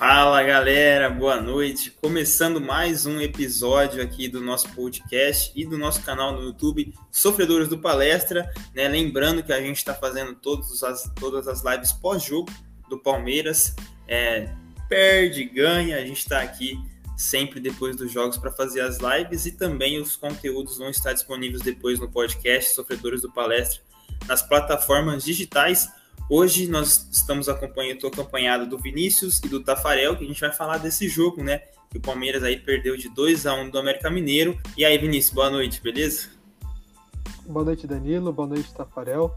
Fala galera, boa noite. Começando mais um episódio aqui do nosso podcast e do nosso canal no YouTube, Sofredores do Palestra. Né? Lembrando que a gente está fazendo todos as, todas as lives pós-jogo do Palmeiras. É, perde, ganha, a gente está aqui sempre depois dos jogos para fazer as lives e também os conteúdos vão estar disponíveis depois no podcast Sofredores do Palestra nas plataformas digitais Hoje nós estamos acompanhando, acompanhado do Vinícius e do Tafarel, que a gente vai falar desse jogo, né? Que o Palmeiras aí perdeu de 2 a 1 do América Mineiro. E aí, Vinícius, boa noite, beleza? Boa noite, Danilo. Boa noite, Tafarel.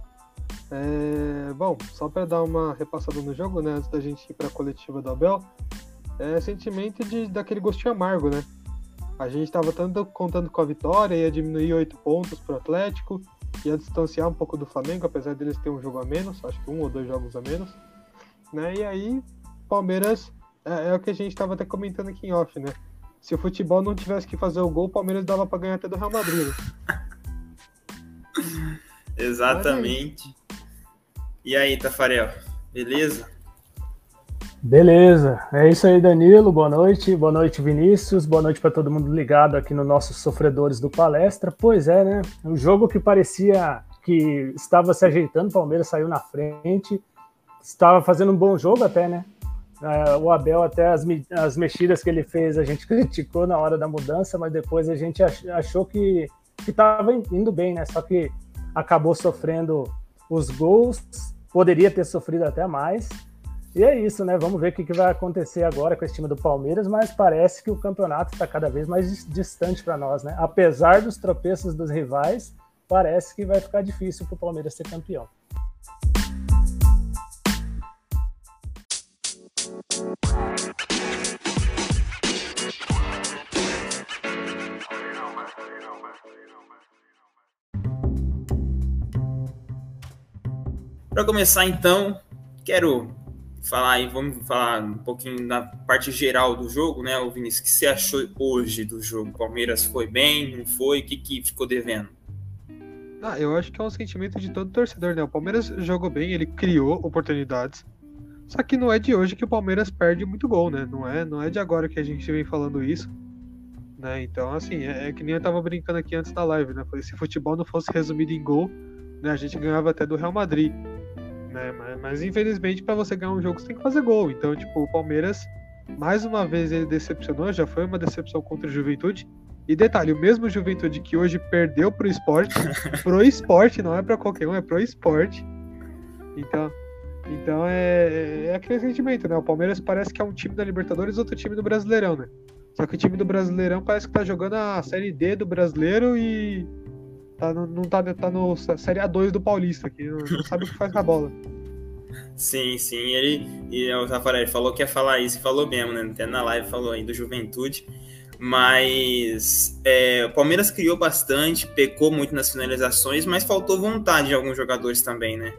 É... Bom, só para dar uma repassada no jogo, né? Antes da gente ir para a coletiva do Abel, é sentimento de, daquele gostinho amargo, né? A gente estava tanto contando com a vitória, ia diminuir oito pontos para o Atlético, ia distanciar um pouco do Flamengo, apesar deles ter um jogo a menos, acho que um ou dois jogos a menos. Né? E aí, Palmeiras, é, é o que a gente estava até comentando aqui em off, né? Se o futebol não tivesse que fazer o gol, o Palmeiras dava para ganhar até do Real Madrid. Né? Exatamente. E aí, Tafarel, beleza? Beleza, é isso aí, Danilo. Boa noite, boa noite, Vinícius. Boa noite para todo mundo ligado aqui no nossos Sofredores do Palestra. Pois é, né? Um jogo que parecia que estava se ajeitando, o Palmeiras saiu na frente, estava fazendo um bom jogo até, né? É, o Abel, até as, as mexidas que ele fez, a gente criticou na hora da mudança, mas depois a gente achou que estava indo bem, né? Só que acabou sofrendo os gols, poderia ter sofrido até mais e é isso, né? Vamos ver o que, vai acontecer agora com esse time do Palmeiras, mas parece que o campeonato está cada vez mais distante para nós, né? Apesar dos tropeços dos rivais, parece que vai ficar difícil para o Palmeiras ser campeão. Para começar, então, quero falar aí, vamos falar um pouquinho da parte geral do jogo, né, o Vinícius, o que você achou hoje do jogo? Palmeiras foi bem, não foi? O que, que ficou devendo? Ah, eu acho que é um sentimento de todo torcedor, né? O Palmeiras jogou bem, ele criou oportunidades. Só que não é de hoje que o Palmeiras perde muito gol, né? Não é, não é de agora que a gente vem falando isso. Né? Então, assim, é, é que nem eu tava brincando aqui antes da live, né? Se futebol não fosse resumido em gol, né, a gente ganhava até do Real Madrid né? Mas, mas infelizmente, para você ganhar um jogo, você tem que fazer gol. Então, tipo, o Palmeiras, mais uma vez, ele decepcionou, já foi uma decepção contra o Juventude. E detalhe, o mesmo Juventude que hoje perdeu pro esporte, pro esporte, não é para qualquer um, é pro esporte. Então, então é, é aquele sentimento, né? O Palmeiras parece que é um time da Libertadores outro time do Brasileirão, né? Só que o time do Brasileirão parece que tá jogando a Série D do Brasileiro e Tá no, não tá, tá no Série A2 do Paulista, que não, não sabe o que faz com a bola. Sim, sim, ele e o Rafael falou que ia falar isso, falou mesmo, né? Até na live falou aí do Juventude. Mas é, o Palmeiras criou bastante, pecou muito nas finalizações, mas faltou vontade de alguns jogadores também, né?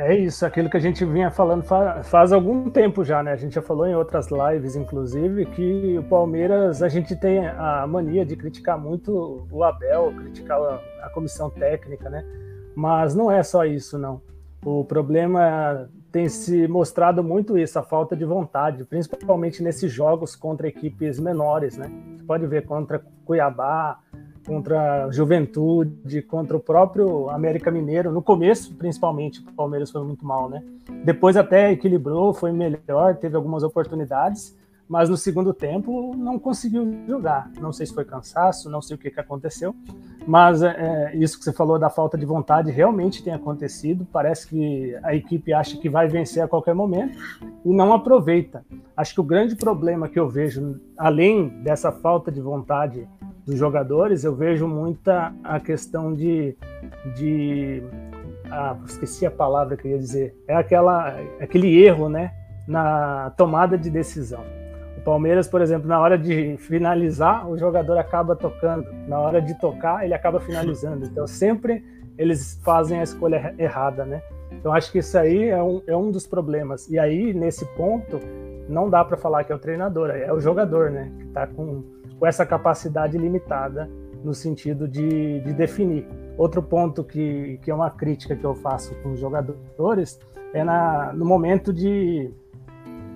É isso, aquilo que a gente vinha falando faz, algum tempo já, né? A gente já falou em outras lives, inclusive, que o Palmeiras, a gente tem a mania de criticar muito o Abel, criticar a, a comissão técnica, né? Mas não é só isso, não. O problema tem se mostrado muito isso, a falta de vontade, principalmente nesses jogos contra equipes menores, né? Você pode ver contra Cuiabá, contra a Juventude, contra o próprio América Mineiro. No começo, principalmente, o Palmeiras foi muito mal, né? Depois até equilibrou, foi melhor, teve algumas oportunidades, mas no segundo tempo não conseguiu jogar. Não sei se foi cansaço, não sei o que, que aconteceu, mas é, é isso que você falou da falta de vontade realmente tem acontecido. Parece que a equipe acha que vai vencer a qualquer momento e não aproveita. Acho que o grande problema que eu vejo, além dessa falta de vontade dos jogadores, eu vejo muita a questão de, de ah, esqueci a palavra que eu ia dizer, é aquela, aquele erro, né, na tomada de decisão. O Palmeiras, por exemplo, na hora de finalizar, o jogador acaba tocando, na hora de tocar, ele acaba finalizando. Então, sempre eles fazem a escolha errada, né? Então, acho que isso aí é um, é um dos problemas. E aí, nesse ponto, não dá para falar que é o treinador, é o jogador, né? Que está com com essa capacidade limitada no sentido de, de definir. Outro ponto que, que é uma crítica que eu faço com os jogadores é na, no momento de,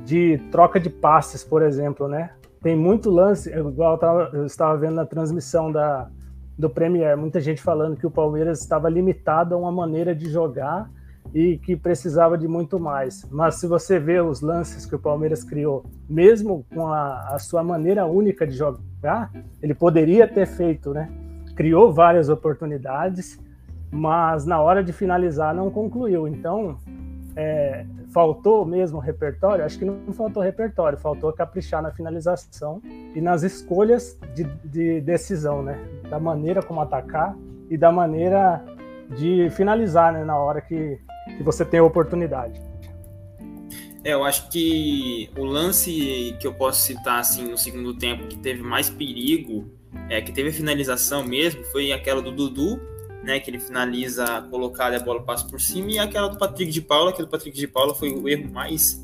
de troca de passes, por exemplo, né? Tem muito lance, igual eu, tava, eu estava vendo na transmissão da, do Premier, muita gente falando que o Palmeiras estava limitado a uma maneira de jogar e que precisava de muito mais. Mas se você vê os lances que o Palmeiras criou, mesmo com a, a sua maneira única de jogar, ele poderia ter feito, né? Criou várias oportunidades, mas na hora de finalizar não concluiu. Então, é, faltou mesmo repertório? Acho que não faltou repertório, faltou caprichar na finalização e nas escolhas de, de decisão, né? Da maneira como atacar e da maneira de finalizar, né? Na hora que, que você tem a oportunidade. É, eu acho que o lance que eu posso citar assim no segundo tempo que teve mais perigo, é que teve a finalização mesmo, foi aquela do Dudu né, que ele finaliza colocada a bola passa por cima, e aquela do Patrick de Paula, que do Patrick de Paula foi o erro mais,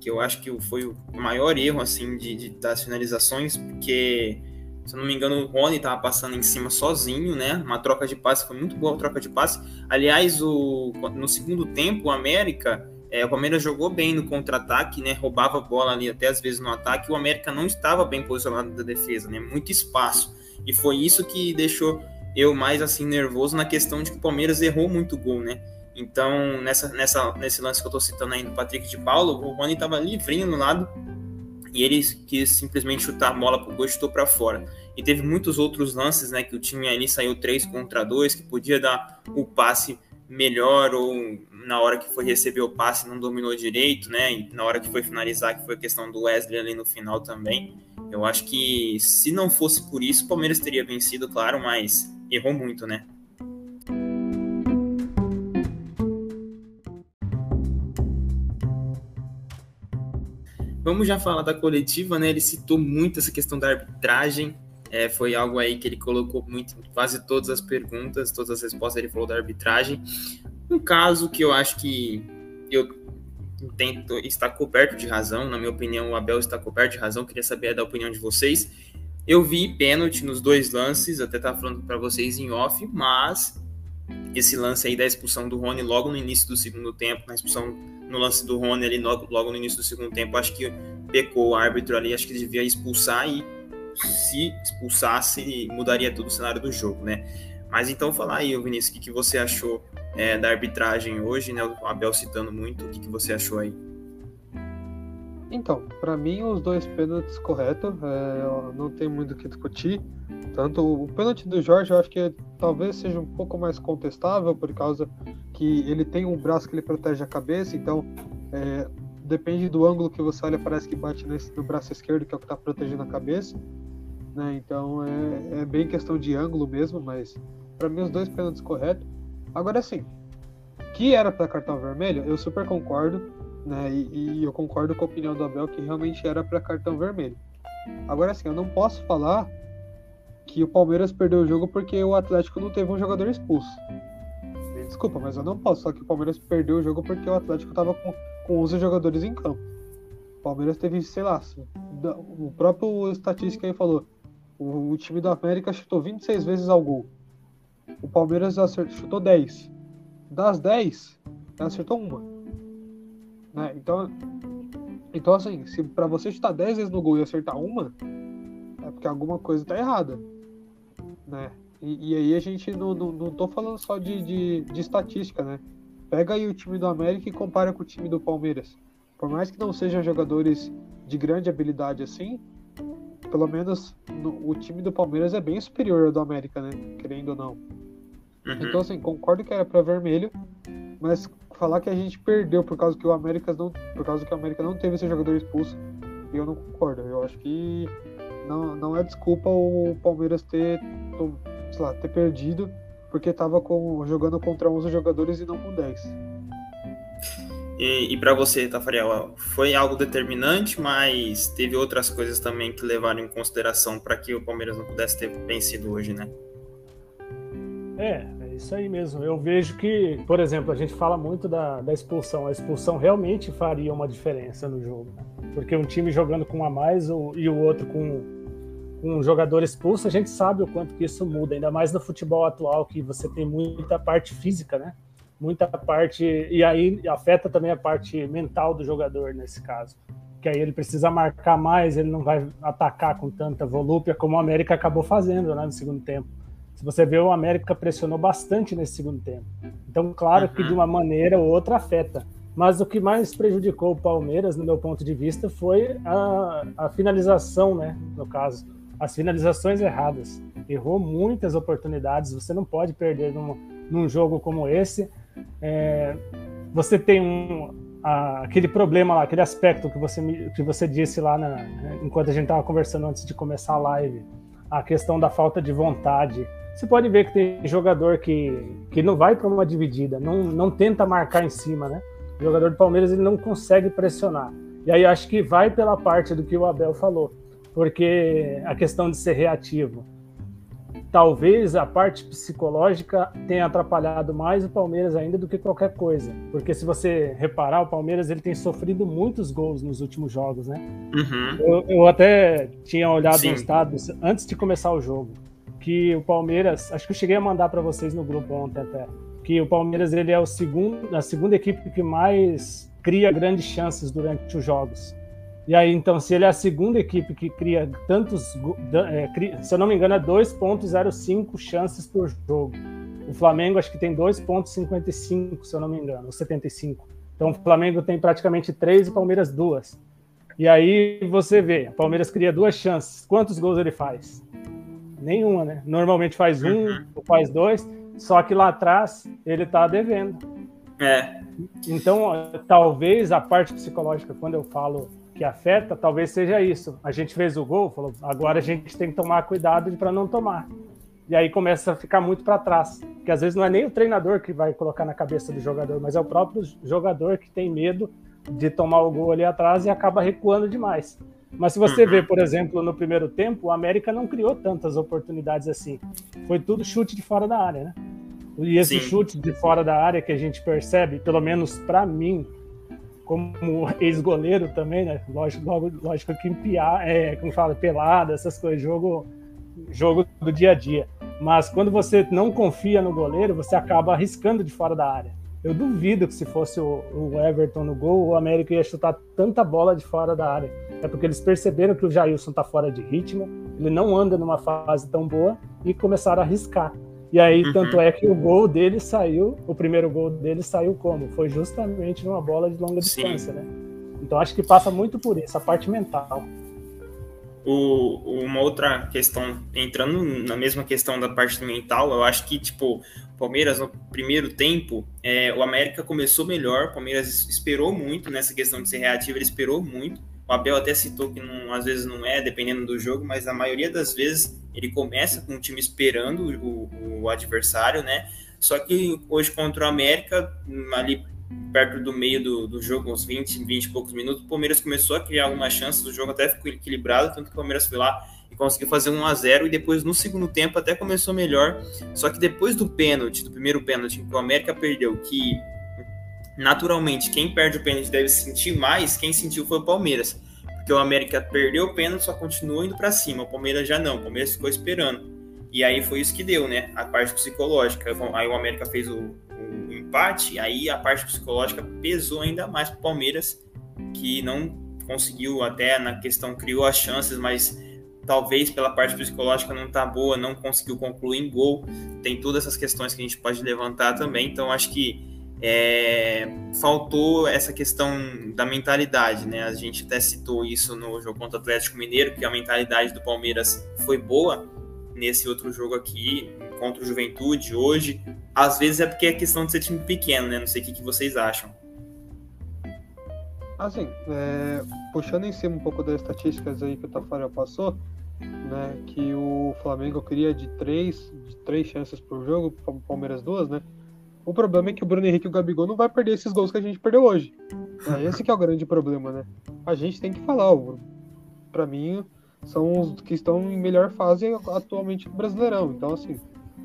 que eu acho que foi o maior erro, assim, de, de das finalizações, porque, se eu não me engano, o Rony estava passando em cima sozinho, né, uma troca de passe, foi muito boa a troca de passe, aliás, o, no segundo tempo, o América, é, o Palmeiras jogou bem no contra-ataque, né? Roubava a bola ali até às vezes no ataque. O América não estava bem posicionado da defesa, né? Muito espaço. E foi isso que deixou eu mais assim nervoso na questão de que o Palmeiras errou muito gol, né? Então, nessa, nessa, nesse lance que eu tô citando aí do Patrick de Paulo, o Rony tava livrinho no lado e ele quis simplesmente chutar a bola pro gol e chutou para fora. E teve muitos outros lances, né, que o time ali saiu 3 contra 2, que podia dar o passe melhor ou na hora que foi receber o passe não dominou direito, né? E na hora que foi finalizar, que foi a questão do Wesley ali no final também. Eu acho que se não fosse por isso, o Palmeiras teria vencido, claro, mas errou muito, né? Vamos já falar da coletiva, né? Ele citou muito essa questão da arbitragem. É, foi algo aí que ele colocou muito, quase todas as perguntas, todas as respostas ele falou da arbitragem. Um caso que eu acho que eu tento estar coberto de razão, na minha opinião, o Abel está coberto de razão. Queria saber da opinião de vocês. Eu vi pênalti nos dois lances, até estava falando para vocês em off, mas esse lance aí da expulsão do Rony logo no início do segundo tempo, na expulsão no lance do Rony ali logo, logo no início do segundo tempo, acho que pecou o árbitro ali, acho que devia expulsar e se expulsasse mudaria todo o cenário do jogo, né? Mas então fala aí, Vinícius, o que, que você achou é, da arbitragem hoje, né? O Abel citando muito, o que, que você achou aí? Então, para mim, os dois pênaltis corretos, é, não tem muito o que discutir. Tanto o pênalti do Jorge, eu acho que talvez seja um pouco mais contestável, por causa que ele tem um braço que ele protege a cabeça, então é, depende do ângulo que você olha, parece que bate nesse, no braço esquerdo, que é o que está protegendo a cabeça. Né? Então é, é, bem questão de ângulo mesmo, mas para mim os dois pênaltis corretos. Agora sim, que era para cartão vermelho, eu super concordo né? E, e, eu concordo com a opinião do Abel que realmente era para cartão vermelho. Agora sim, eu não posso falar que o Palmeiras perdeu o jogo porque o Atlético não teve um jogador expulso. Desculpa, mas eu não posso falar que o Palmeiras perdeu o jogo porque o Atlético estava com, com 11 jogadores em campo. O Palmeiras teve, sei lá, o próprio estatística aí falou, o, o time do América chutou 26 vezes ao gol. O Palmeiras acertou, chutou 10. Das 10, acertou uma. Né? Então, então, assim, se para você chutar 10 vezes no gol e acertar uma, é porque alguma coisa tá errada. Né? E, e aí a gente não, não, não tô falando só de, de, de, estatística, né? Pega aí o time do América e compara com o time do Palmeiras. Por mais que não sejam jogadores de grande habilidade assim, pelo menos no, o time do Palmeiras é bem superior ao do América, né? Querendo ou não. Uhum. Então, assim, concordo que era para vermelho, mas falar que a gente perdeu por causa que o América não, por causa que o América não teve esse jogador expulso, eu não concordo. Eu acho que não, não é desculpa o Palmeiras ter, sei lá, ter perdido porque estava jogando contra 11 jogadores e não com 10. E, e para você, Tafariel, foi algo determinante, mas teve outras coisas também que levaram em consideração para que o Palmeiras não pudesse ter vencido hoje, né? É, isso aí mesmo. Eu vejo que, por exemplo, a gente fala muito da, da expulsão. A expulsão realmente faria uma diferença no jogo. Né? Porque um time jogando com um a mais e o outro com um jogador expulso, a gente sabe o quanto que isso muda. Ainda mais no futebol atual, que você tem muita parte física, né? Muita parte. E aí afeta também a parte mental do jogador nesse caso. que aí ele precisa marcar mais, ele não vai atacar com tanta volúpia como o América acabou fazendo né, no segundo tempo. Se você vê, o América pressionou bastante nesse segundo tempo. Então, claro uhum. que de uma maneira ou outra afeta. Mas o que mais prejudicou o Palmeiras, no meu ponto de vista, foi a, a finalização, né? No caso, as finalizações erradas. Errou muitas oportunidades. Você não pode perder num, num jogo como esse. É, você tem um, a, aquele problema lá, aquele aspecto que você, que você disse lá na, enquanto a gente estava conversando antes de começar a live, a questão da falta de vontade. Você pode ver que tem jogador que, que não vai para uma dividida, não, não tenta marcar em cima, né? O jogador do Palmeiras ele não consegue pressionar. E aí acho que vai pela parte do que o Abel falou, porque a questão de ser reativo talvez a parte psicológica tenha atrapalhado mais o Palmeiras ainda do que qualquer coisa. Porque se você reparar, o Palmeiras ele tem sofrido muitos gols nos últimos jogos, né? Uhum. Eu, eu, até tinha olhado Sim. os dados antes de começar o jogo, que o Palmeiras, acho que eu cheguei a mandar para vocês no grupo ontem até, que o Palmeiras ele é o segundo, a segunda equipe que mais cria grandes chances durante os jogos. E aí, então, se ele é a segunda equipe que cria tantos. É, se eu não me engano, é 2,05 chances por jogo. O Flamengo acho que tem 2,55, se eu não me engano, ou 75. Então o Flamengo tem praticamente três e o Palmeiras duas. E aí você vê, o Palmeiras cria duas chances. Quantos gols ele faz? Nenhuma, né? Normalmente faz um uhum. ou faz dois, só que lá atrás ele tá devendo. É. Então, talvez a parte psicológica, quando eu falo que afeta, talvez seja isso. A gente fez o gol, falou, agora a gente tem que tomar cuidado para não tomar. E aí começa a ficar muito para trás, que às vezes não é nem o treinador que vai colocar na cabeça do jogador, mas é o próprio jogador que tem medo de tomar o gol ali atrás e acaba recuando demais. Mas se você uhum. vê, por exemplo, no primeiro tempo, o América não criou tantas oportunidades assim. Foi tudo chute de fora da área, né? E esse Sim. chute de fora da área que a gente percebe, pelo menos para mim, como ex-goleiro também, né? Lógico, lógico que empiar, é, como fala, pelada, essas coisas, jogo, jogo do dia a dia. Mas quando você não confia no goleiro, você acaba arriscando de fora da área. Eu duvido que se fosse o, o Everton no gol, o América ia chutar tanta bola de fora da área. É porque eles perceberam que o Jailson tá fora de ritmo, ele não anda numa fase tão boa e começaram a arriscar. E aí, uhum. tanto é que o gol dele saiu, o primeiro gol dele saiu como? Foi justamente numa bola de longa distância, Sim. né? Então acho que passa muito por isso, a parte mental. O, uma outra questão, entrando na mesma questão da parte mental, eu acho que, tipo, o Palmeiras no primeiro tempo, é, o América começou melhor, o Palmeiras esperou muito nessa questão de ser reativo, ele esperou muito. O Abel até citou que não, às vezes não é, dependendo do jogo, mas a maioria das vezes ele começa com o time esperando o, o adversário, né? Só que hoje contra o América, ali perto do meio do, do jogo, uns 20, 20 e poucos minutos, o Palmeiras começou a criar algumas chances, o jogo até ficou equilibrado, tanto que o Palmeiras foi lá e conseguiu fazer 1 a 0 e depois no segundo tempo até começou melhor. Só que depois do pênalti, do primeiro pênalti que o América perdeu, que naturalmente, quem perde o pênalti deve sentir mais, quem sentiu foi o Palmeiras. Porque o América perdeu o pênalti, só continuou indo para cima. O Palmeiras já não, o Palmeiras ficou esperando. E aí foi isso que deu, né? A parte psicológica. Aí o América fez o, o empate, aí a parte psicológica pesou ainda mais para o Palmeiras, que não conseguiu, até na questão, criou as chances, mas talvez pela parte psicológica não tá boa, não conseguiu concluir em gol. Tem todas essas questões que a gente pode levantar também. Então acho que é, faltou essa questão da mentalidade, né? A gente até citou isso no jogo contra o Atlético Mineiro, que a mentalidade do Palmeiras foi boa nesse outro jogo aqui, contra o Juventude, hoje. Às vezes é porque é questão de ser time pequeno, né? Não sei o que, que vocês acham. Assim, é, puxando em cima um pouco das estatísticas aí que o Tafarel passou, né? Que o Flamengo queria de três, de três chances por jogo, o Palmeiras duas, né? O problema é que o Bruno Henrique e o Gabigol não vai perder esses gols que a gente perdeu hoje. É, esse que é o grande problema, né? A gente tem que falar, para mim, são os que estão em melhor fase atualmente no Brasileirão. Então, assim,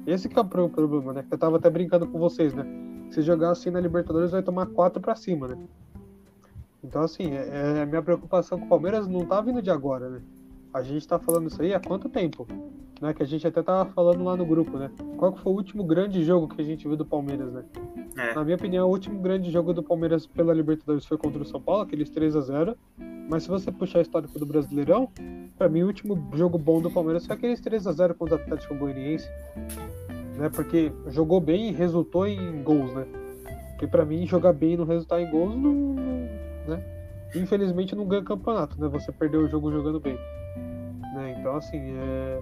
esse que é o problema, né? Eu tava até brincando com vocês, né? Se jogar assim na Libertadores, vai tomar quatro para cima, né? Então, assim, é, é, a minha preocupação com o Palmeiras não tá vindo de agora, né? A gente tá falando isso aí há quanto tempo? Né? Que a gente até tava falando lá no grupo, né? Qual que foi o último grande jogo que a gente viu do Palmeiras, né? É. Na minha opinião, o último grande jogo do Palmeiras pela Libertadores foi contra o São Paulo, aqueles 3 a 0 Mas se você puxar a histórico do Brasileirão, para mim o último jogo bom do Palmeiras foi aqueles 3 a 0 contra o Atlético Goianiense. Né? Porque jogou bem e resultou em gols, né? Porque para mim jogar bem e não resultar em gols não, não né? Infelizmente não ganha campeonato, né? Você perdeu o jogo jogando bem. Então assim, é...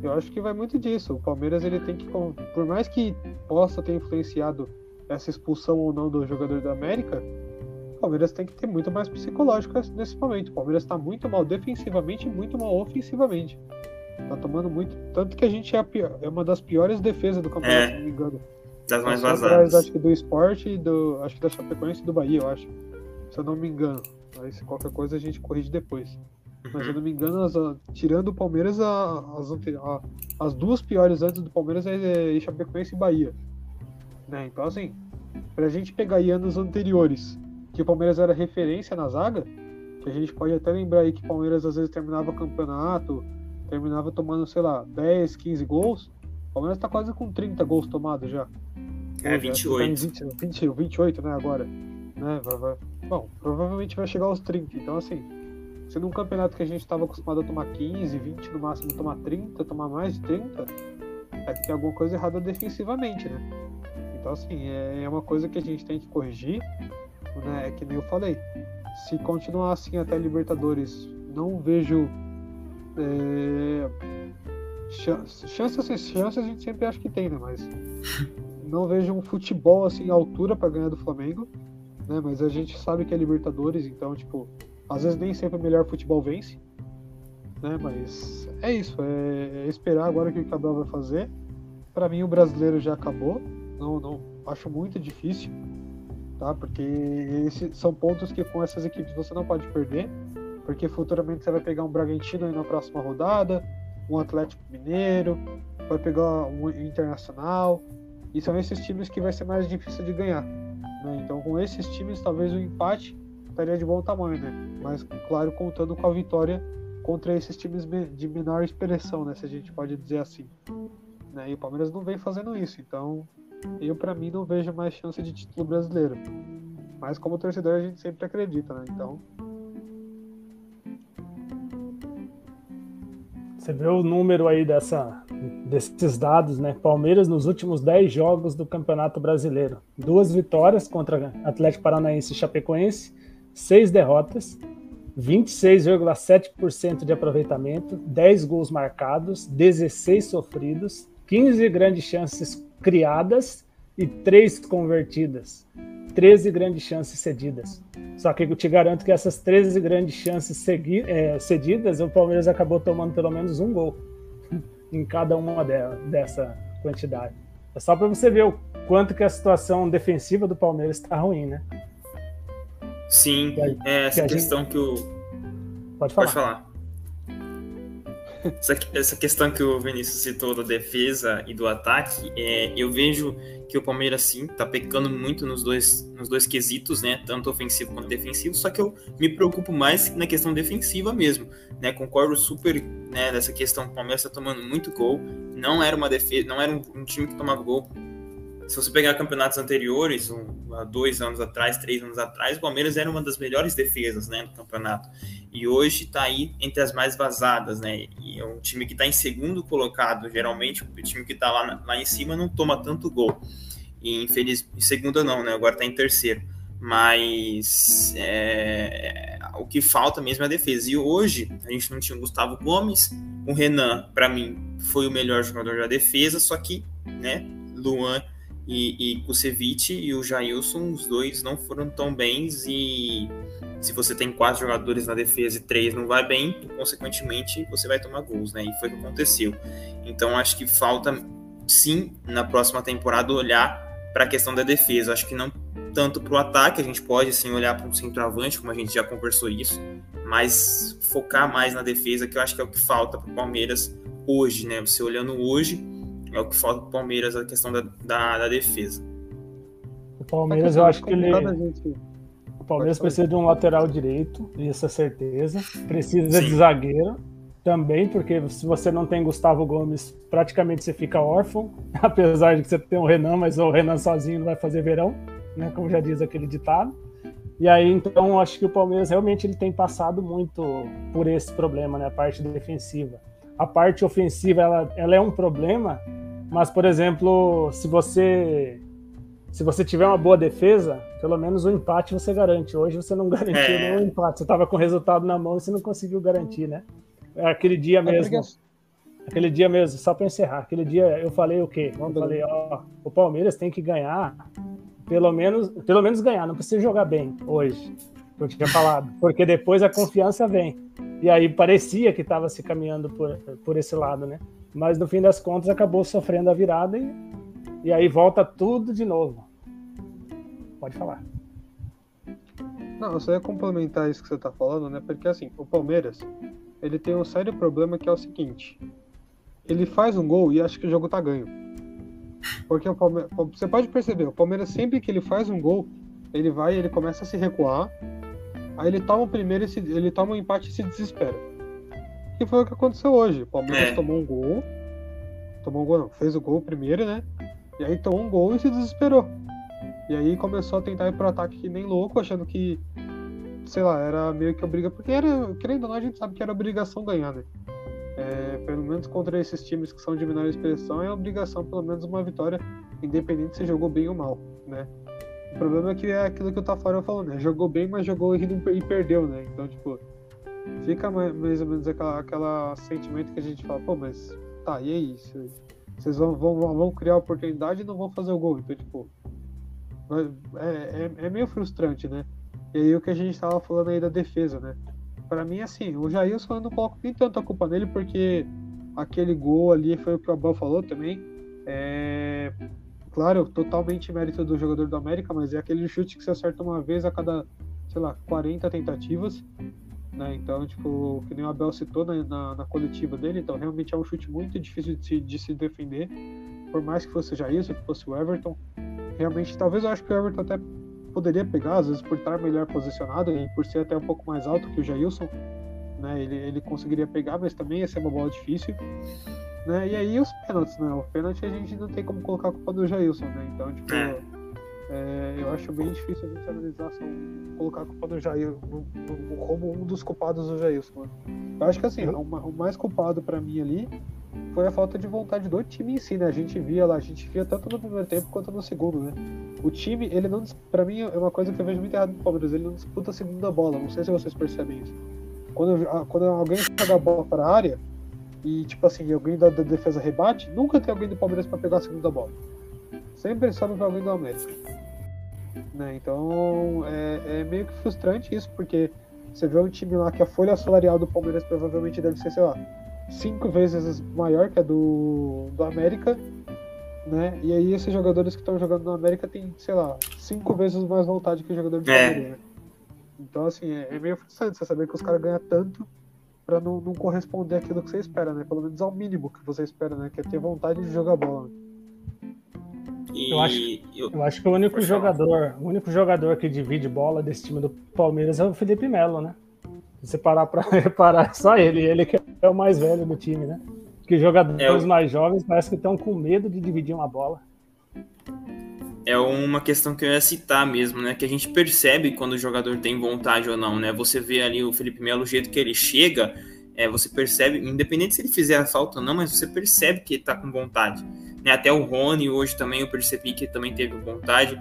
eu acho que vai muito disso. O Palmeiras ele tem que por mais que possa ter influenciado essa expulsão ou não do jogador da América, Palmeiras tem que ter muito mais psicológico nesse momento. O Palmeiras está muito mal defensivamente e muito mal ofensivamente. Tá tomando muito. Tanto que a gente é, pior, é uma das piores defesas do campeonato, é, se não me engano. Das mais vazadas. Acho que do esporte e do. Acho que da Chapecoense e do Bahia, eu acho. Se eu não me engano. Mas se qualquer coisa a gente corrige depois. Uhum. Mas se eu não me engano, as, tirando o Palmeiras, as, as duas piores antes do Palmeiras é, é Chapecoense e Bahia. Né? Então assim, pra gente pegar aí anos anteriores que o Palmeiras era referência na zaga, que a gente pode até lembrar aí que o Palmeiras às vezes terminava o campeonato, terminava tomando, sei lá, 10, 15 gols. O Palmeiras tá quase com 30 gols tomados já. É, 28. Tá 20, 20, 28, né, agora. Né, vai, vai. Bom, provavelmente vai chegar aos 30. Então, assim, se num campeonato que a gente estava acostumado a tomar 15, 20, no máximo tomar 30, tomar mais de 30, é que tem alguma coisa errada defensivamente, né? Então, assim, é, é uma coisa que a gente tem que corrigir né? É que nem eu falei. Se continuar assim até Libertadores, não vejo é, chances, chances, chances a gente sempre acha que tem, né? Mas não vejo um futebol assim à altura para ganhar do Flamengo, né? Mas a gente sabe que é Libertadores, então tipo, às vezes nem sempre o melhor futebol vence, né? Mas é isso, é, é esperar agora o que o Cabral vai fazer. Para mim o brasileiro já acabou, não, não acho muito difícil tá? Porque esses são pontos que com essas equipes você não pode perder, porque futuramente você vai pegar um Bragantino aí na próxima rodada, um Atlético Mineiro, vai pegar um Internacional, e são esses times que vai ser mais difícil de ganhar. Né? Então, com esses times, talvez o empate estaria de bom tamanho, né? Mas, claro, contando com a vitória contra esses times de menor expressão, né? Se a gente pode dizer assim. Né? E o Palmeiras não vem fazendo isso, então eu, para mim, não vejo mais chance de título brasileiro. Mas como torcedor, a gente sempre acredita, né? Então. Você vê o número aí dessa, desses dados, né? Palmeiras nos últimos 10 jogos do Campeonato Brasileiro. Duas vitórias contra Atlético Paranaense e Chapecoense, seis derrotas, 26,7% de aproveitamento, 10 gols marcados, 16 sofridos, 15 grandes chances criadas e 3 convertidas. 13 grandes chances cedidas. Só que eu te garanto que essas 13 grandes chances é, cedidas, o Palmeiras acabou tomando pelo menos um gol em cada uma dela, dessa quantidade. É só para você ver o quanto que a situação defensiva do Palmeiras está ruim, né? Sim, é essa que questão gente... que o. Pode falar. Pode falar. Essa, essa questão que o Vinícius citou da defesa e do ataque, é, eu vejo que o Palmeiras sim tá pecando muito nos dois, nos dois quesitos, né? Tanto ofensivo quanto defensivo, só que eu me preocupo mais na questão defensiva mesmo, né? Concordo super né, nessa questão, o Palmeiras tá tomando muito gol, não era uma defesa, não era um, um time que tomava gol se você pegar campeonatos anteriores, um, há dois anos atrás, três anos atrás, o Palmeiras era uma das melhores defesas né, do campeonato. E hoje está aí entre as mais vazadas, né? E é um time que está em segundo colocado, geralmente o time que está lá, lá em cima não toma tanto gol. E infeliz, em segunda não, né? Agora está em terceiro. Mas é, o que falta mesmo é a defesa. E hoje a gente não tinha o Gustavo Gomes, o Renan, para mim, foi o melhor jogador da defesa, só que, né, Luan e, e Kusevich e o Jailson, os dois não foram tão bens e se você tem quatro jogadores na defesa e três não vai bem, consequentemente você vai tomar gols, né? E foi o que aconteceu. Então acho que falta sim na próxima temporada olhar para a questão da defesa. Acho que não tanto para o ataque, a gente pode sim olhar para um centroavante, como a gente já conversou isso, mas focar mais na defesa, que eu acho que é o que falta para o Palmeiras hoje, né? Você olhando hoje, é o que falta para o Palmeiras, a questão da, da, da defesa. O Palmeiras, eu acho que ele. O Palmeiras precisa de um lateral direito, isso é certeza. Precisa Sim. de zagueiro também, porque se você não tem Gustavo Gomes, praticamente você fica órfão, apesar de que você tem o Renan, mas o Renan sozinho não vai fazer verão, né? Como já diz aquele ditado. E aí, então, acho que o Palmeiras realmente ele tem passado muito por esse problema, né? A parte defensiva. A parte ofensiva, ela, ela é um problema, mas, por exemplo, se você se você tiver uma boa defesa, pelo menos o um empate você garante. Hoje você não garantiu é. nenhum empate. Você estava com o resultado na mão e você não conseguiu garantir, né? É aquele dia é mesmo. Aquele dia mesmo, só para encerrar, aquele dia eu falei o quê? Eu falei, ó, o Palmeiras tem que ganhar, pelo menos, pelo menos ganhar, não precisa jogar bem hoje. Eu tinha falado, porque depois a confiança vem. E aí parecia que estava se caminhando por, por esse lado, né? Mas no fim das contas acabou sofrendo a virada e, e aí volta tudo de novo. Pode falar. Não, eu só ia complementar isso que você está falando, né? Porque assim, o Palmeiras, ele tem um sério problema que é o seguinte: ele faz um gol e acha que o jogo tá ganho. Porque o Palmeiras, você pode perceber, o Palmeiras sempre que ele faz um gol, ele vai, ele começa a se recuar, aí ele toma o primeiro, ele toma um empate e se desespera. E foi o que aconteceu hoje. O Palmeiras é. tomou um gol, tomou um gol, não, fez o gol primeiro, né? E aí tomou um gol e se desesperou. E aí começou a tentar ir pro ataque que nem louco, achando que, sei lá, era meio que obriga, porque era, querendo ou não, a gente sabe que era obrigação ganhar, né? é, pelo menos contra esses times que são de menor expressão, é obrigação pelo menos uma vitória, independente se jogou bem ou mal, né? O problema é que é aquilo que o Tafarel falou, né? Jogou bem, mas jogou e, e perdeu, né? Então, tipo, fica mais ou menos aquela, aquela sentimento que a gente fala, pô, mas tá, e é isso? Vocês vão, vão, vão criar oportunidade e não vão fazer o gol. Então, tipo, é, é, é meio frustrante, né? E aí o que a gente tava falando aí da defesa, né? para mim, assim, o Jailson não coloco nem tanto a culpa nele, porque aquele gol ali foi o que o Abel falou também. É, claro, totalmente mérito do jogador do América, mas é aquele chute que você acerta uma vez a cada, sei lá, 40 tentativas. Né? Então, tipo, que nem o Abel citou na, na, na coletiva dele, então realmente é um chute muito difícil de se, de se defender. Por mais que fosse já isso, que fosse o Everton. Realmente, talvez eu acho que o Everton até poderia pegar, às vezes por estar melhor posicionado e por ser até um pouco mais alto que o Jailson, né? Ele, ele conseguiria pegar, mas também ia ser uma bola difícil. Né? E aí os pênaltis, né? O pênalti a gente não tem como colocar a culpa do Jailson, né? Então, tipo, é. eu acho bem difícil a gente analisar só, colocar a culpa do Jailson como um dos culpados do Jailson. Né? Eu acho que assim, o, o mais culpado para mim ali foi a falta de vontade do time em si, né? A gente via lá, a gente via tanto no primeiro tempo quanto no segundo, né? O time, ele não. Pra mim, é uma coisa que eu vejo muito errado no Palmeiras, ele não disputa a segunda bola. Não sei se vocês percebem isso. Quando, quando alguém joga a bola para a área, e tipo assim, alguém da, da, defesa rebate, nunca tem alguém do Palmeiras para pegar a segunda bola. Sempre sobe pra alguém do América. Né? Então é, é meio que frustrante isso, porque você vê um time lá que a folha salarial do Palmeiras provavelmente deve ser, sei lá, cinco vezes maior que a do, do América, né? E aí esses jogadores que estão jogando no América tem, sei lá, cinco vezes mais vontade que o jogador de é. Né? Então, assim, é, é, meio frustrante você saber que os caras ganham tanto para não, não corresponder àquilo que você espera, né? Pelo menos ao mínimo que você espera, né? Que é ter vontade de jogar bola. E eu acho, eu, eu acho que o único jogador, o único jogador que divide bola desse time do Palmeiras é o Felipe Melo, né? Se você parar para reparar, é só ele, ele que é o mais velho do time, né? Que jogadores é o... mais jovens parece que estão com medo de dividir uma bola. É uma questão que eu ia citar mesmo, né? Que a gente percebe quando o jogador tem vontade ou não, né? Você vê ali o Felipe Melo, o jeito que ele chega, é, você percebe, independente se ele fizer a falta ou não, mas você percebe que ele tá com vontade. Né? Até o Rony hoje também eu percebi que também teve vontade.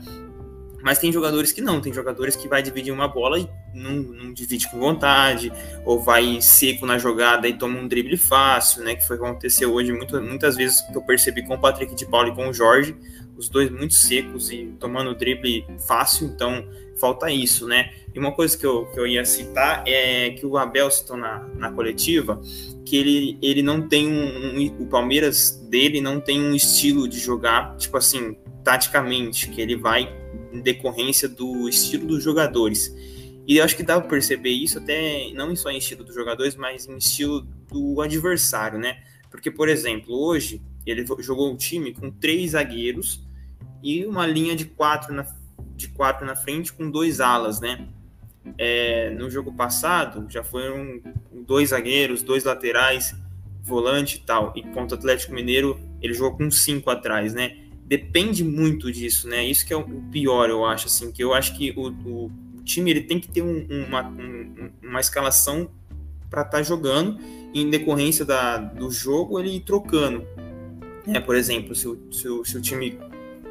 Mas tem jogadores que não, tem jogadores que vai dividir uma bola e não, não, divide com vontade, ou vai seco na jogada e toma um drible fácil, né? Que foi o que aconteceu hoje muito, muitas vezes que eu percebi com o Patrick de Paulo e com o Jorge, os dois muito secos e tomando drible fácil, então falta isso, né? E uma coisa que eu, que eu ia citar é que o Abel citou na, na coletiva que ele, ele não tem um, um, o Palmeiras dele não tem um estilo de jogar, tipo assim, taticamente, que ele vai em decorrência do estilo dos jogadores. E eu acho que dá para perceber isso até não só em estilo dos jogadores, mas em estilo do adversário, né? Porque, por exemplo, hoje ele jogou um time com três zagueiros e uma linha de quatro na, de quatro na frente com dois alas, né? É, no jogo passado já foram dois zagueiros, dois laterais, volante e tal. E contra o Atlético Mineiro ele jogou com cinco atrás, né? depende muito disso, né? Isso que é o pior, eu acho, assim, que eu acho que o, o time ele tem que ter um, uma, um, uma escalação para estar tá jogando, e em decorrência da, do jogo ele ir trocando. É, por exemplo, se o, se, o, se o time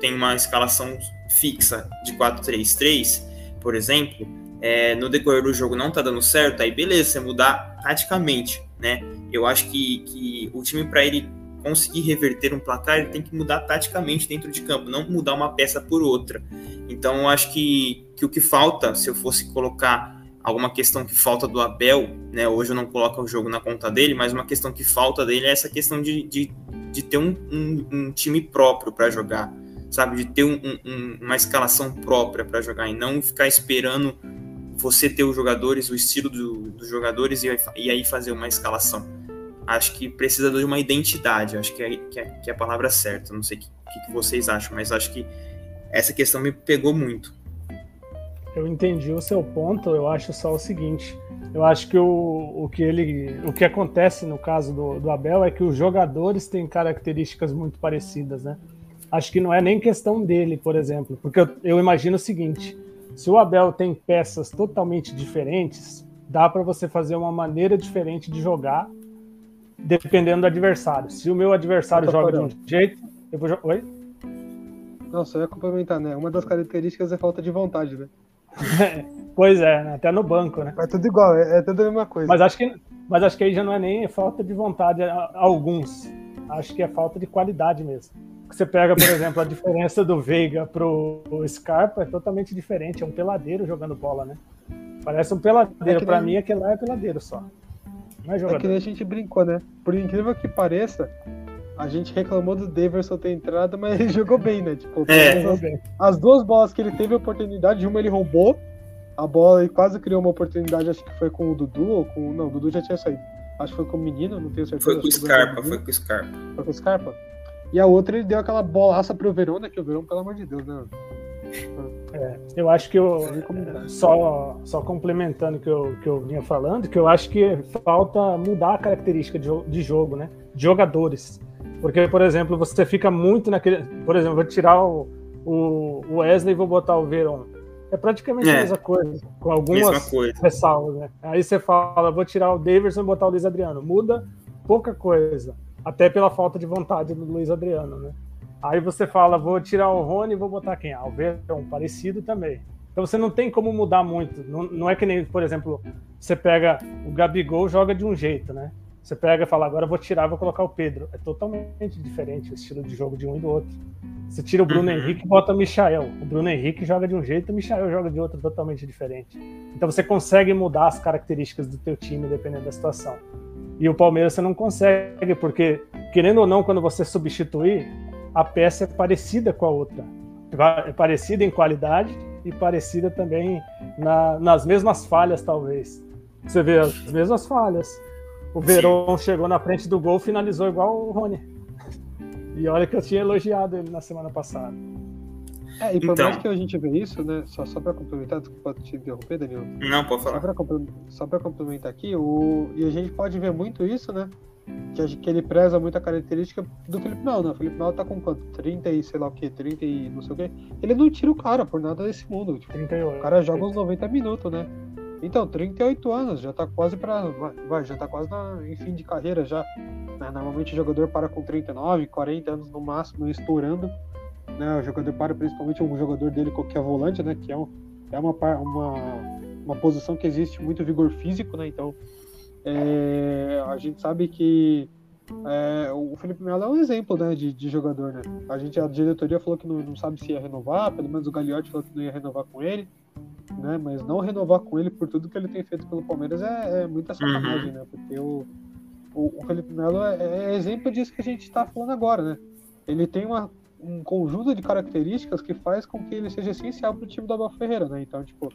tem uma escalação fixa de 4-3-3, por exemplo, é, no decorrer do jogo não tá dando certo, aí beleza, você mudar taticamente, né? Eu acho que, que o time, para ele conseguir reverter um placar, ele tem que mudar taticamente dentro de campo, não mudar uma peça por outra. Então, eu acho que, que o que falta, se eu fosse colocar alguma questão que falta do Abel, né? Hoje eu não coloco o jogo na conta dele, mas uma questão que falta dele é essa questão de, de, de ter um, um, um time próprio para jogar, sabe? De ter um, uma escalação própria para jogar e não ficar esperando você ter os jogadores, o estilo do, dos jogadores e, e, aí fazer uma escalação. Acho que precisa de uma identidade, acho que é, que é, que é a palavra certa. Não sei o que, que vocês acham, mas acho que essa questão me pegou muito. Eu entendi o seu ponto, eu acho só o seguinte. Eu acho que o, o que ele. O que acontece no caso do, do Abel é que os jogadores têm características muito parecidas, né? Acho que não é nem questão dele, por exemplo, porque eu, eu imagino o seguinte: se o Abel tem peças totalmente diferentes, dá para você fazer uma maneira diferente de jogar, dependendo do adversário. Se o meu adversário joga de um jeito, eu vou jogar. Oi? Não, só ia complementar, né? Uma das características é falta de vontade, né? pois é, né? até no banco, né? É tudo igual, é, é tudo a mesma coisa. Mas acho que, mas acho que aí já não é nem falta de vontade a, a alguns. Acho que é falta de qualidade mesmo. Você pega, por exemplo, a diferença do Veiga pro Scarpa é totalmente diferente. É um peladeiro jogando bola, né? Parece um peladeiro. É Para mim, aquele lá é peladeiro só. Não é, jogador. é que nem a gente brincou, né? Por incrível que pareça, a gente reclamou do Daverson ter entrado, mas ele jogou bem, né? Tipo, é. as, as, duas bolas que ele teve a oportunidade, uma ele roubou a bola e quase criou uma oportunidade, acho que foi com o Dudu ou com. Não, o Dudu já tinha saído. Acho que foi com o menino, não tenho certeza. Foi com o Scarpa, foi com o Scarpa. Foi com o Scarpa? E a outra ele deu aquela bolaça pro Verona, que o Verona, pelo amor de Deus, né? É, eu acho que eu, só, só complementando o que eu, que eu vinha falando, que eu acho que falta mudar a característica de, de jogo, né? De jogadores. Porque, por exemplo, você fica muito naquele. Por exemplo, vou tirar o, o Wesley e vou botar o Verón. É praticamente é. a mesma coisa, com algumas ressalvas, né? Aí você fala, vou tirar o Davidson e botar o Luiz Adriano. Muda pouca coisa até pela falta de vontade do Luiz Adriano, né? Aí você fala, vou tirar o Rony e vou botar quem? Ah, o Verão, parecido também. Então você não tem como mudar muito. Não, não é que nem, por exemplo, você pega o Gabigol joga de um jeito, né? Você pega e fala, agora vou tirar, vou colocar o Pedro. É totalmente diferente o estilo de jogo de um e do outro. Você tira o Bruno uhum. Henrique e bota o Michael. O Bruno Henrique joga de um jeito, o Michael joga de outro totalmente diferente. Então você consegue mudar as características do teu time dependendo da situação. E o Palmeiras você não consegue, porque, querendo ou não, quando você substituir, a peça é parecida com a outra. É parecida em qualidade e parecida também na, nas mesmas falhas, talvez. Você vê as mesmas falhas. O Verón chegou na frente do gol finalizou igual o Rony. E olha que eu tinha elogiado ele na semana passada. É, e por então... mais que a gente vê isso, né? Só, só para complementar, desculpa te interromper, Danilo. Não, pode falar. Só para complementar aqui, o, e a gente pode ver muito isso, né? Que, que ele preza muito a característica do Felipe Melo, né? O Felipe Melo tá com quanto? 30 e sei lá o que, 30 e não sei o que. Ele não tira o cara por nada desse mundo. Tipo, 38. O cara joga uns 90 minutos, né? Então, 38 anos, já tá quase para vai, já tá quase na, em fim de carreira já. Né? Normalmente o jogador para com 39, 40 anos no máximo, estourando né? O jogador para, principalmente um jogador dele que é volante, né? Que é, um, é uma, uma, uma posição que existe muito vigor físico, né? Então, é, a gente sabe que é, o Felipe Melo é um exemplo né, de, de, jogador, né? A, gente, a diretoria falou que não, não, sabe se ia renovar, pelo menos o Gagliotti falou que não ia renovar com ele, né? Mas não renovar com ele por tudo que ele tem feito pelo Palmeiras é, é muita sacanagem, uhum. né? Porque o, o, o Felipe Melo é, é, exemplo disso que a gente está falando agora, né? Ele tem uma um conjunto de características que faz com que ele seja essencial para o time do Abel Ferreira, né? Então, tipo,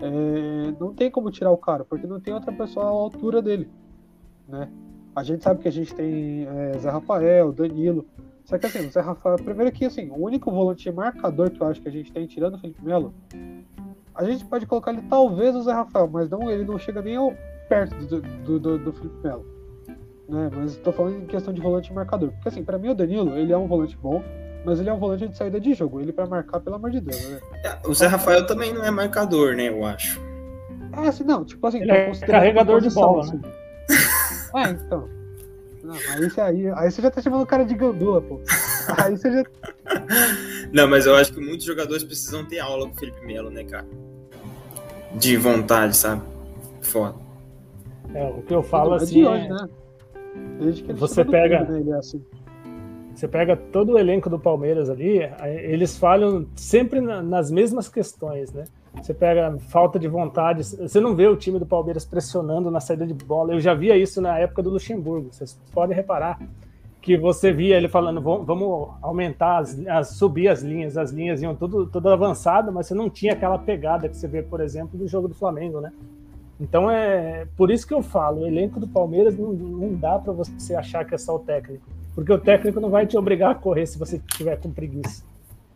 é, não tem como tirar o cara, porque não tem outra pessoa à altura dele, né? A gente sabe que a gente tem é, Zé Rafael, Danilo, só que assim, o Zé Rafael, primeiro que assim, o único volante marcador que eu acho que a gente tem, tirando o Felipe Melo, a gente pode colocar ele talvez o Zé Rafael, mas não, ele não chega nem perto do, do, do, do Felipe Melo. Né? Mas estou falando em questão de volante marcador. Porque assim, para mim o Danilo, ele é um volante bom, mas ele é um volante de saída de jogo. Ele para marcar, pelo amor de Deus, né? É, o Zé Rafael também não é marcador, né? Eu acho. Ah, assim, não, tipo assim, ele é carregador de bola, assim. né? ah, então. Não, aí, você, aí, aí você já tá chamando o cara de gandula, pô. Aí você já. Não, mas eu acho que muitos jogadores precisam ter aula com o Felipe Melo, né, cara? De vontade, sabe? Foda. É, o que eu falo é assim. Hoje, é... né? Desde que ele você pega. Clube, né, ele é assim. Você pega todo o elenco do Palmeiras ali, eles falham sempre nas mesmas questões, né? Você pega falta de vontade, você não vê o time do Palmeiras pressionando na saída de bola. Eu já via isso na época do Luxemburgo, vocês podem reparar que você via ele falando, vamos aumentar, as, as, subir as linhas, as linhas iam tudo, tudo avançado, mas você não tinha aquela pegada que você vê, por exemplo, do jogo do Flamengo, né? Então é por isso que eu falo, o elenco do Palmeiras não, não dá para você achar que é só o técnico. Porque o técnico não vai te obrigar a correr se você tiver com preguiça.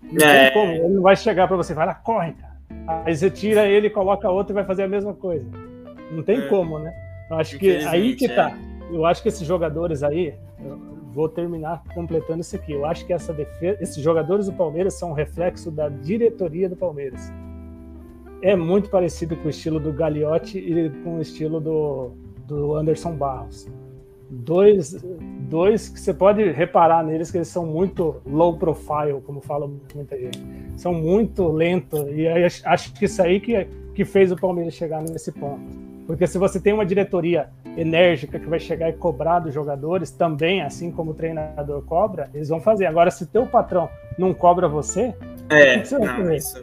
Não é. tem como. Ele não vai chegar para você, vai lá, corre, cara. Aí você tira ele, coloca outro e vai fazer a mesma coisa. Não tem é. como, né? Eu acho que aí que tá. É. Eu acho que esses jogadores aí, vou terminar completando isso aqui. Eu acho que essa defesa, esses jogadores do Palmeiras são um reflexo da diretoria do Palmeiras. É muito parecido com o estilo do Gagliotti e com o estilo do, do Anderson Barros dois, dois que você pode reparar neles que eles são muito low profile, como fala muita gente. São muito lentos e acho que isso aí que, que fez o Palmeiras chegar nesse ponto. Porque se você tem uma diretoria enérgica que vai chegar e cobrar dos jogadores também, assim como o treinador cobra, eles vão fazer. Agora, se teu patrão não cobra você, é, que você não, isso,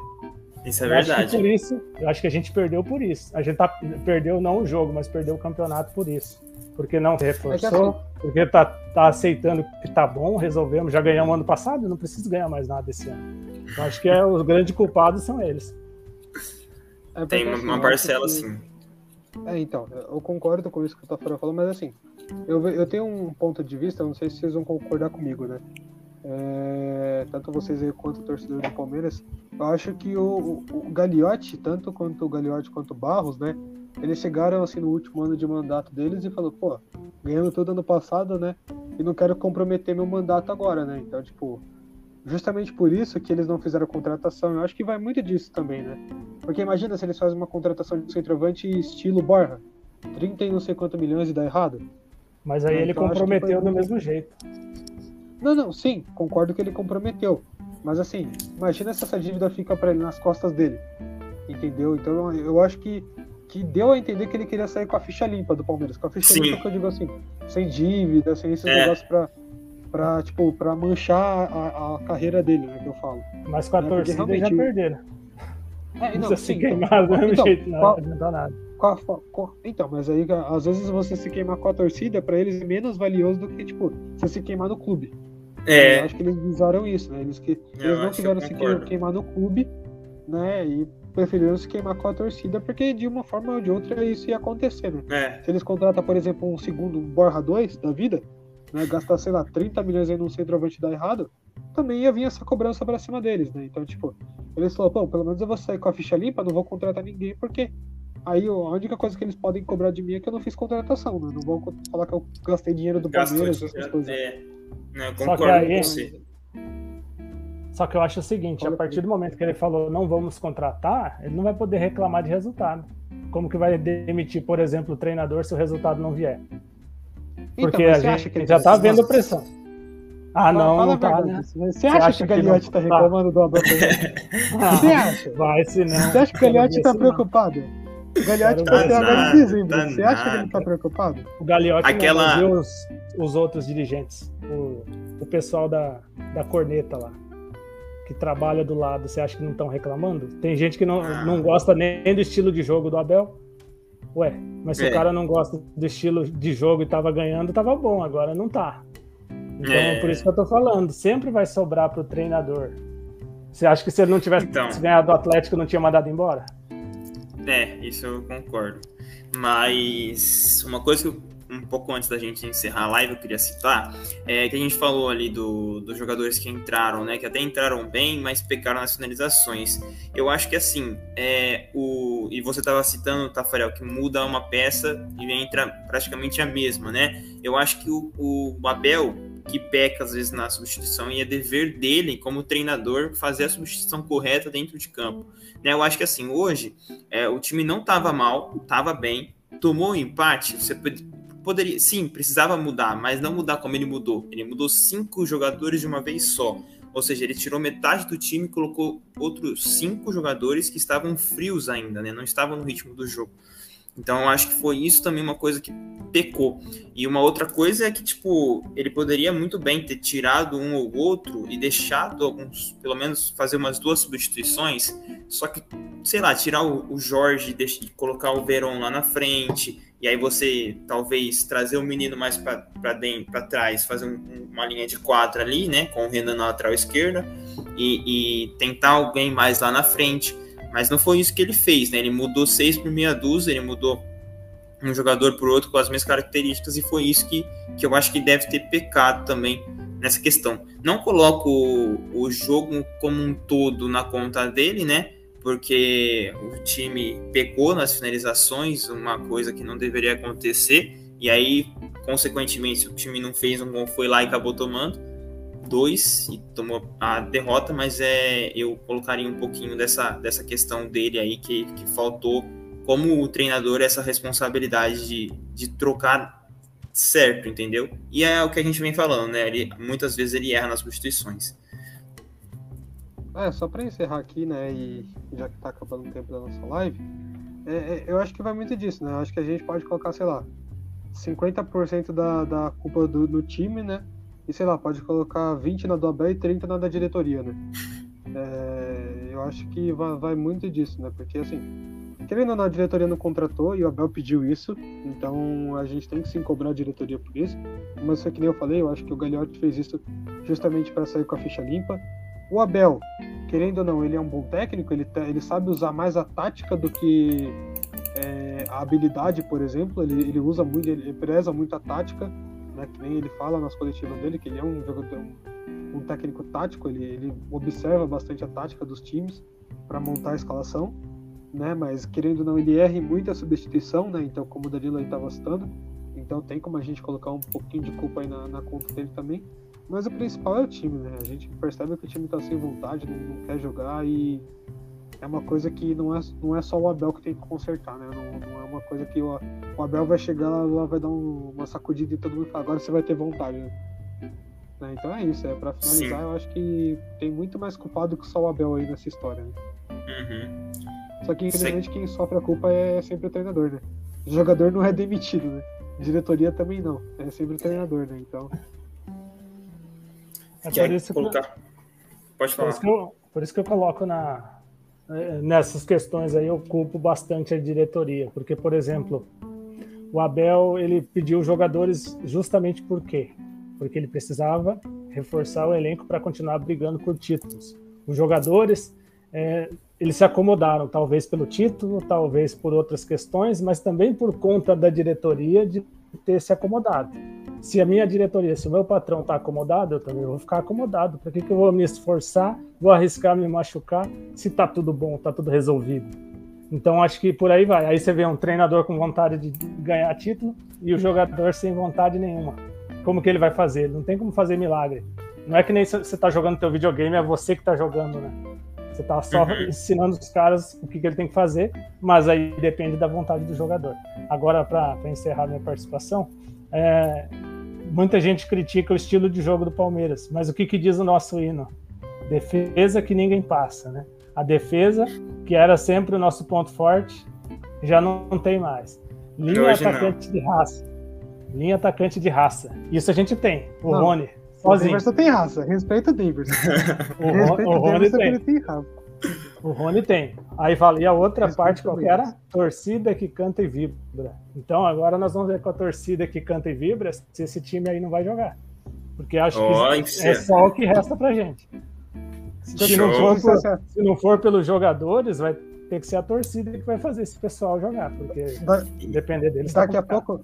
isso, é eu verdade. Acho por isso, eu acho que a gente perdeu por isso. A gente tá, perdeu não o jogo, mas perdeu o campeonato por isso porque não reforçou, é porque tá, tá aceitando que tá bom, resolvemos, já ganhamos ano passado, não precisa ganhar mais nada esse ano. Então, acho que é, os grandes culpados são eles. É Tem uma, uma parcela, que... sim. É, então, eu concordo com isso que o Tafara falou, mas assim, eu, eu tenho um ponto de vista, não sei se vocês vão concordar comigo, né? É, tanto vocês aí quanto o torcedor do Palmeiras, eu acho que o, o, o Gagliotti, tanto quanto o Gagliotti quanto o Barros, né? Eles chegaram assim no último ano de mandato deles e falou, pô, ganhando tudo ano passado, né? E não quero comprometer meu mandato agora, né? Então, tipo, justamente por isso que eles não fizeram contratação. Eu acho que vai muito disso também, né? Porque imagina se eles fazem uma contratação de centroavante estilo Borja, 30 e não sei quanto milhões e dá errado. Mas aí ele então, comprometeu do mesmo jeito. Não, não, sim, concordo que ele comprometeu. Mas assim, imagina se essa dívida fica para ele nas costas dele. Entendeu? Então eu acho que que deu a entender que ele queria sair com a ficha limpa do Palmeiras. Com a ficha Sim. limpa que eu digo assim, sem dívida, sem esses é. negócios pra, pra, tipo, pra manchar a, a carreira dele, né, que eu falo. Mas com a né, torcida realmente... já perderam. É, não, se queimar do mesmo então, jeito, não, qual, não dá nada. Qual, qual, então, mas aí às vezes você se queimar com a torcida, pra eles é menos valioso do que, tipo, você se queimar no clube. É. Eu acho que eles visaram isso, né? Eles, que, eles não quiseram se queimar no clube, né? E preferiram se queimar com a torcida, porque de uma forma ou de outra isso ia acontecer, né? É. Se eles contratam, por exemplo, um segundo Borra 2 da vida, né, gastar, sei lá, 30 milhões aí num centroavante dar errado, também ia vir essa cobrança pra cima deles, né? Então, tipo, eles falaram, pô, pelo menos eu vou sair com a ficha limpa, não vou contratar ninguém, porque aí a única coisa que eles podem cobrar de mim é que eu não fiz contratação, né? Não vão falar que eu gastei dinheiro do Palmeiras, essas coisas. É, não, eu concordo com você. Só que eu acho o seguinte, a partir do momento que ele falou não vamos contratar, ele não vai poder reclamar de resultado. Como que vai demitir, por exemplo, o treinador se o resultado não vier? Então, Porque então, a gente já está vendo pressão. Ah, não, Fala não tá, né? Você acha, acha que o Gagliotti está reclamando do Abel ah, Você acha? Vai, se não. Você acha que o Gagliotti está preocupado? O Gagliotti tá até agora Você acha que ele está preocupado? O Gagliotti Aquela... não, os, os outros dirigentes. O, o pessoal da, da corneta lá que trabalha do lado, você acha que não estão reclamando? Tem gente que não, ah. não gosta nem do estilo de jogo do Abel. Ué, mas se é. o cara não gosta do estilo de jogo e tava ganhando, tava bom, agora não tá. Então, é. por isso que eu tô falando, sempre vai sobrar pro treinador. Você acha que se ele não tivesse então, ganhado do Atlético, não tinha mandado embora? É, isso eu concordo. Mas uma coisa que eu pouco antes da gente encerrar a live, eu queria citar, é que a gente falou ali do, dos jogadores que entraram, né? Que até entraram bem, mas pecaram nas finalizações. Eu acho que assim, é, o, e você estava citando, Tafarel, que muda uma peça e entra praticamente a mesma, né? Eu acho que o, o Abel que peca às vezes na substituição e é dever dele, como treinador, fazer a substituição correta dentro de campo. Né? Eu acho que assim, hoje é, o time não estava mal, estava bem, tomou o um empate, você poderia, sim, precisava mudar, mas não mudar como ele mudou. Ele mudou cinco jogadores de uma vez só. Ou seja, ele tirou metade do time e colocou outros cinco jogadores que estavam frios ainda, né? Não estavam no ritmo do jogo. Então eu acho que foi isso também uma coisa que pecou. E uma outra coisa é que, tipo, ele poderia muito bem ter tirado um ou outro e deixado alguns, pelo menos fazer umas duas substituições, só que, sei lá, tirar o, Jorge e colocar o Veron lá na frente, e aí você talvez trazer o menino mais para dentro, para trás, fazer um, uma linha de quatro ali, né, com o Renan na lateral esquerda, e, e tentar alguém mais lá na frente mas não foi isso que ele fez, né? Ele mudou seis por meia dúzia, ele mudou um jogador por outro com as mesmas características e foi isso que, que eu acho que deve ter pecado também nessa questão. Não coloco o, o jogo como um todo na conta dele, né? Porque o time pecou nas finalizações, uma coisa que não deveria acontecer, e aí, consequentemente, se o time não fez um gol, foi lá e acabou tomando dois e tomou a derrota, mas é eu colocaria um pouquinho dessa, dessa questão dele aí que, que faltou como o treinador essa responsabilidade de, de trocar certo, entendeu? E é o que a gente vem falando, né? Ele, muitas vezes ele erra nas substituições. É, só para encerrar aqui, né, e já que tá acabando o tempo da nossa live, é, é, eu acho que vai muito disso, né? Eu acho que a gente pode colocar, sei lá, 50% da, da culpa do, do time, né? e sei lá, pode colocar 20 na do Abel e 30 na da diretoria, né? É, eu acho que vai, vai, muito disso, né? Porque assim, querendo ou não, a diretoria não contratou e o Abel pediu isso, então a gente tem que sim cobrar a diretoria por isso. Mas isso que nem eu falei, eu acho que o Gagliotti fez isso justamente para sair com a ficha limpa. O Abel, querendo ou não, ele é um bom técnico, ele, ele sabe usar mais a tática do que é, a habilidade, por exemplo. Ele, ele usa muito, ele preza muito a tática né? Que nem ele fala nas coletivas dele, que ele é um jogador, um, um técnico tático, ele, ele observa bastante a tática dos times para montar a escalação, né? Mas querendo ou não, ele erra muito a substituição, né? Então, como o Danilo estava citando, então tem como a gente colocar um pouquinho de culpa aí na, na conta dele também. Mas o principal é o time, né? A gente percebe que o time está sem vontade, não, não quer jogar e é uma coisa que não é, não é só o Abel que tem que consertar, né? Não, não é uma coisa que o, o Abel vai chegar lá, vai dar um, uma sacudida e todo mundo fala, agora você vai ter vontade, né? né? Então é isso, é para finalizar, Sim. eu acho que tem muito mais culpado que só o Abel aí nessa história, né? Uhum. Só que infelizmente quem sofre a culpa é sempre o treinador, né? O jogador não é demitido, né? diretoria também não, é sempre o treinador, né? Então. É por isso colocar. Que... Pode falar. Por isso, eu, por isso que eu coloco na, é, nessas questões aí eu culpo bastante a diretoria, porque, por exemplo, o Abel ele pediu jogadores justamente por quê? Porque ele precisava reforçar o elenco para continuar brigando por títulos. Os jogadores é, eles se acomodaram, talvez pelo título, talvez por outras questões, mas também por conta da diretoria de ter se acomodado. Se a minha diretoria, se o meu patrão está acomodado, eu também vou ficar acomodado. Para que, que eu vou me esforçar, vou arriscar me machucar, se está tudo bom, está tudo resolvido? Então acho que por aí vai. Aí você vê um treinador com vontade de ganhar título e o jogador sem vontade nenhuma. Como que ele vai fazer? Não tem como fazer milagre. Não é que nem você está jogando teu videogame, é você que está jogando, né? Você está só uhum. ensinando os caras o que, que, ele tem que fazer, mas aí depende da vontade do jogador. Agora, para encerrar minha participação, é, muita gente critica o estilo de jogo do Palmeiras, mas o que, que diz o nosso hino? Defesa que ninguém passa, né? A defesa, que era sempre o nosso ponto forte, já não, não tem mais. Linha atacante não. de raça. Linha atacante de raça. Isso a gente tem. O não. Rony, Sozinho. O Davidson tem raça, respeita o Davidson. o, respeita o, tem. Ele tem raça. O Rony tem. Aí fala, e a outra respeita parte qual era? Torcida que canta e vibra. Então agora nós vamos ver com a torcida que canta e vibra se esse time aí não vai jogar. Porque acho oh, que é só o que resta pra gente. Se não, for, por, se não for pelos jogadores, vai ter que ser a torcida que vai fazer esse pessoal jogar, porque da, depender deles. Daqui tá a pouco,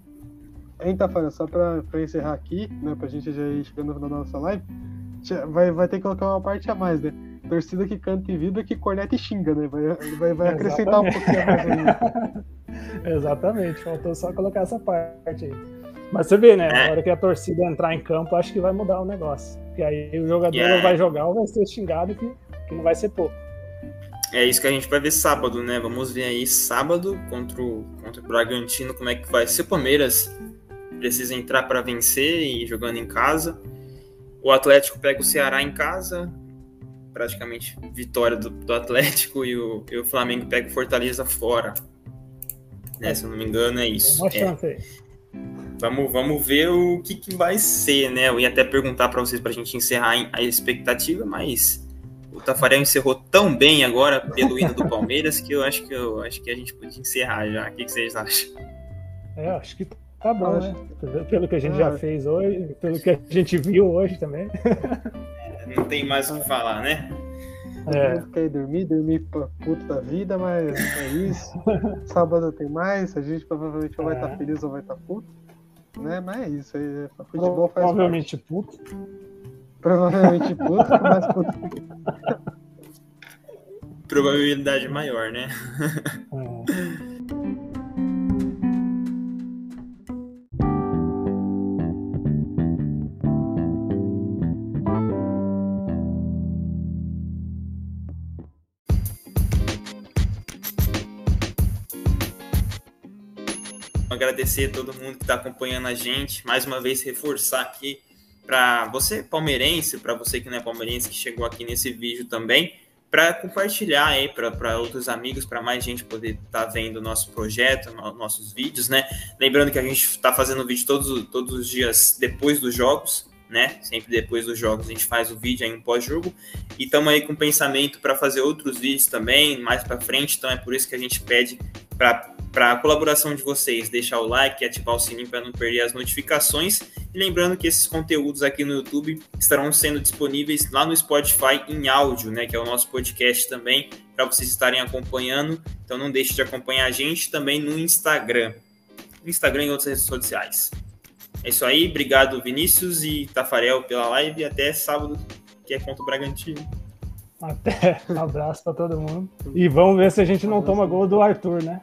então, Fábio, só para encerrar aqui, né, pra gente já ir chegando na nossa live, vai, vai ter que colocar uma parte a mais, né? Torcida que canta e vibra, que corneta e xinga, né? Vai, vai, vai acrescentar um pouquinho mais aí. Exatamente, faltou só colocar essa parte aí. Mas você vê, né? Na hora que a torcida entrar em campo, acho que vai mudar o negócio. Porque aí o jogador yeah. vai jogar ou vai ser xingado que, que não vai ser pouco. É isso que a gente vai ver sábado, né? Vamos ver aí sábado contra o, contra o Bragantino como é que vai ser. O Palmeiras precisa entrar para vencer e jogando em casa. O Atlético pega o Ceará em casa, praticamente vitória do, do Atlético, e o, e o, Flamengo pega o Fortaleza fora. Né? Se eu não me engano, é isso. Uma chance é. Vamos, vamos ver o que, que vai ser, né? Eu ia até perguntar para vocês para a gente encerrar a expectativa, mas o Tafarel encerrou tão bem agora pelo hino do Palmeiras que eu acho que eu acho que a gente podia encerrar já. O que, que vocês acham? É, acho que tá bom, né? Pelo que a gente já é. fez hoje, pelo que a gente viu hoje também. Não tem mais o que falar, né? É. Fiquei dormir, dormir puto da vida, mas é isso. Sábado tem mais, a gente provavelmente ou vai estar é. tá feliz ou vai estar tá puto. Né? Mas é isso. É, futebol faz Provavelmente parte. puto. Provavelmente puto, mas puto. Probabilidade maior, né? É. agradecer a todo mundo que está acompanhando a gente. Mais uma vez, reforçar aqui para você, palmeirense, para você que não é palmeirense, que chegou aqui nesse vídeo também, para compartilhar aí para outros amigos, para mais gente poder estar tá vendo o nosso projeto, no, nossos vídeos, né? Lembrando que a gente está fazendo vídeo todos, todos os dias depois dos jogos, né? Sempre depois dos jogos a gente faz o vídeo aí um pós-jogo. E estamos aí com pensamento para fazer outros vídeos também, mais para frente, então é por isso que a gente pede para para a colaboração de vocês, deixar o like ativar o sininho para não perder as notificações. E lembrando que esses conteúdos aqui no YouTube estarão sendo disponíveis lá no Spotify em áudio, né, que é o nosso podcast também, para vocês estarem acompanhando. Então não deixe de acompanhar a gente também no Instagram. Instagram e outras redes sociais. É isso aí, obrigado Vinícius e Tafarel pela live até sábado, que é contra o Bragantino. Até, um abraço para todo mundo. E vamos ver se a gente não toma gol do Arthur, né?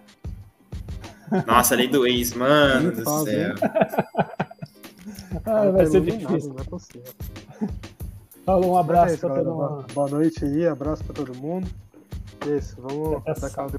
Nossa, lei do ex, mano do céu. ah, vai ser difícil. Nada, não é Falou, um abraço é para todo mundo. Boa noite aí, abraço para todo mundo. Isso, vamos dar calma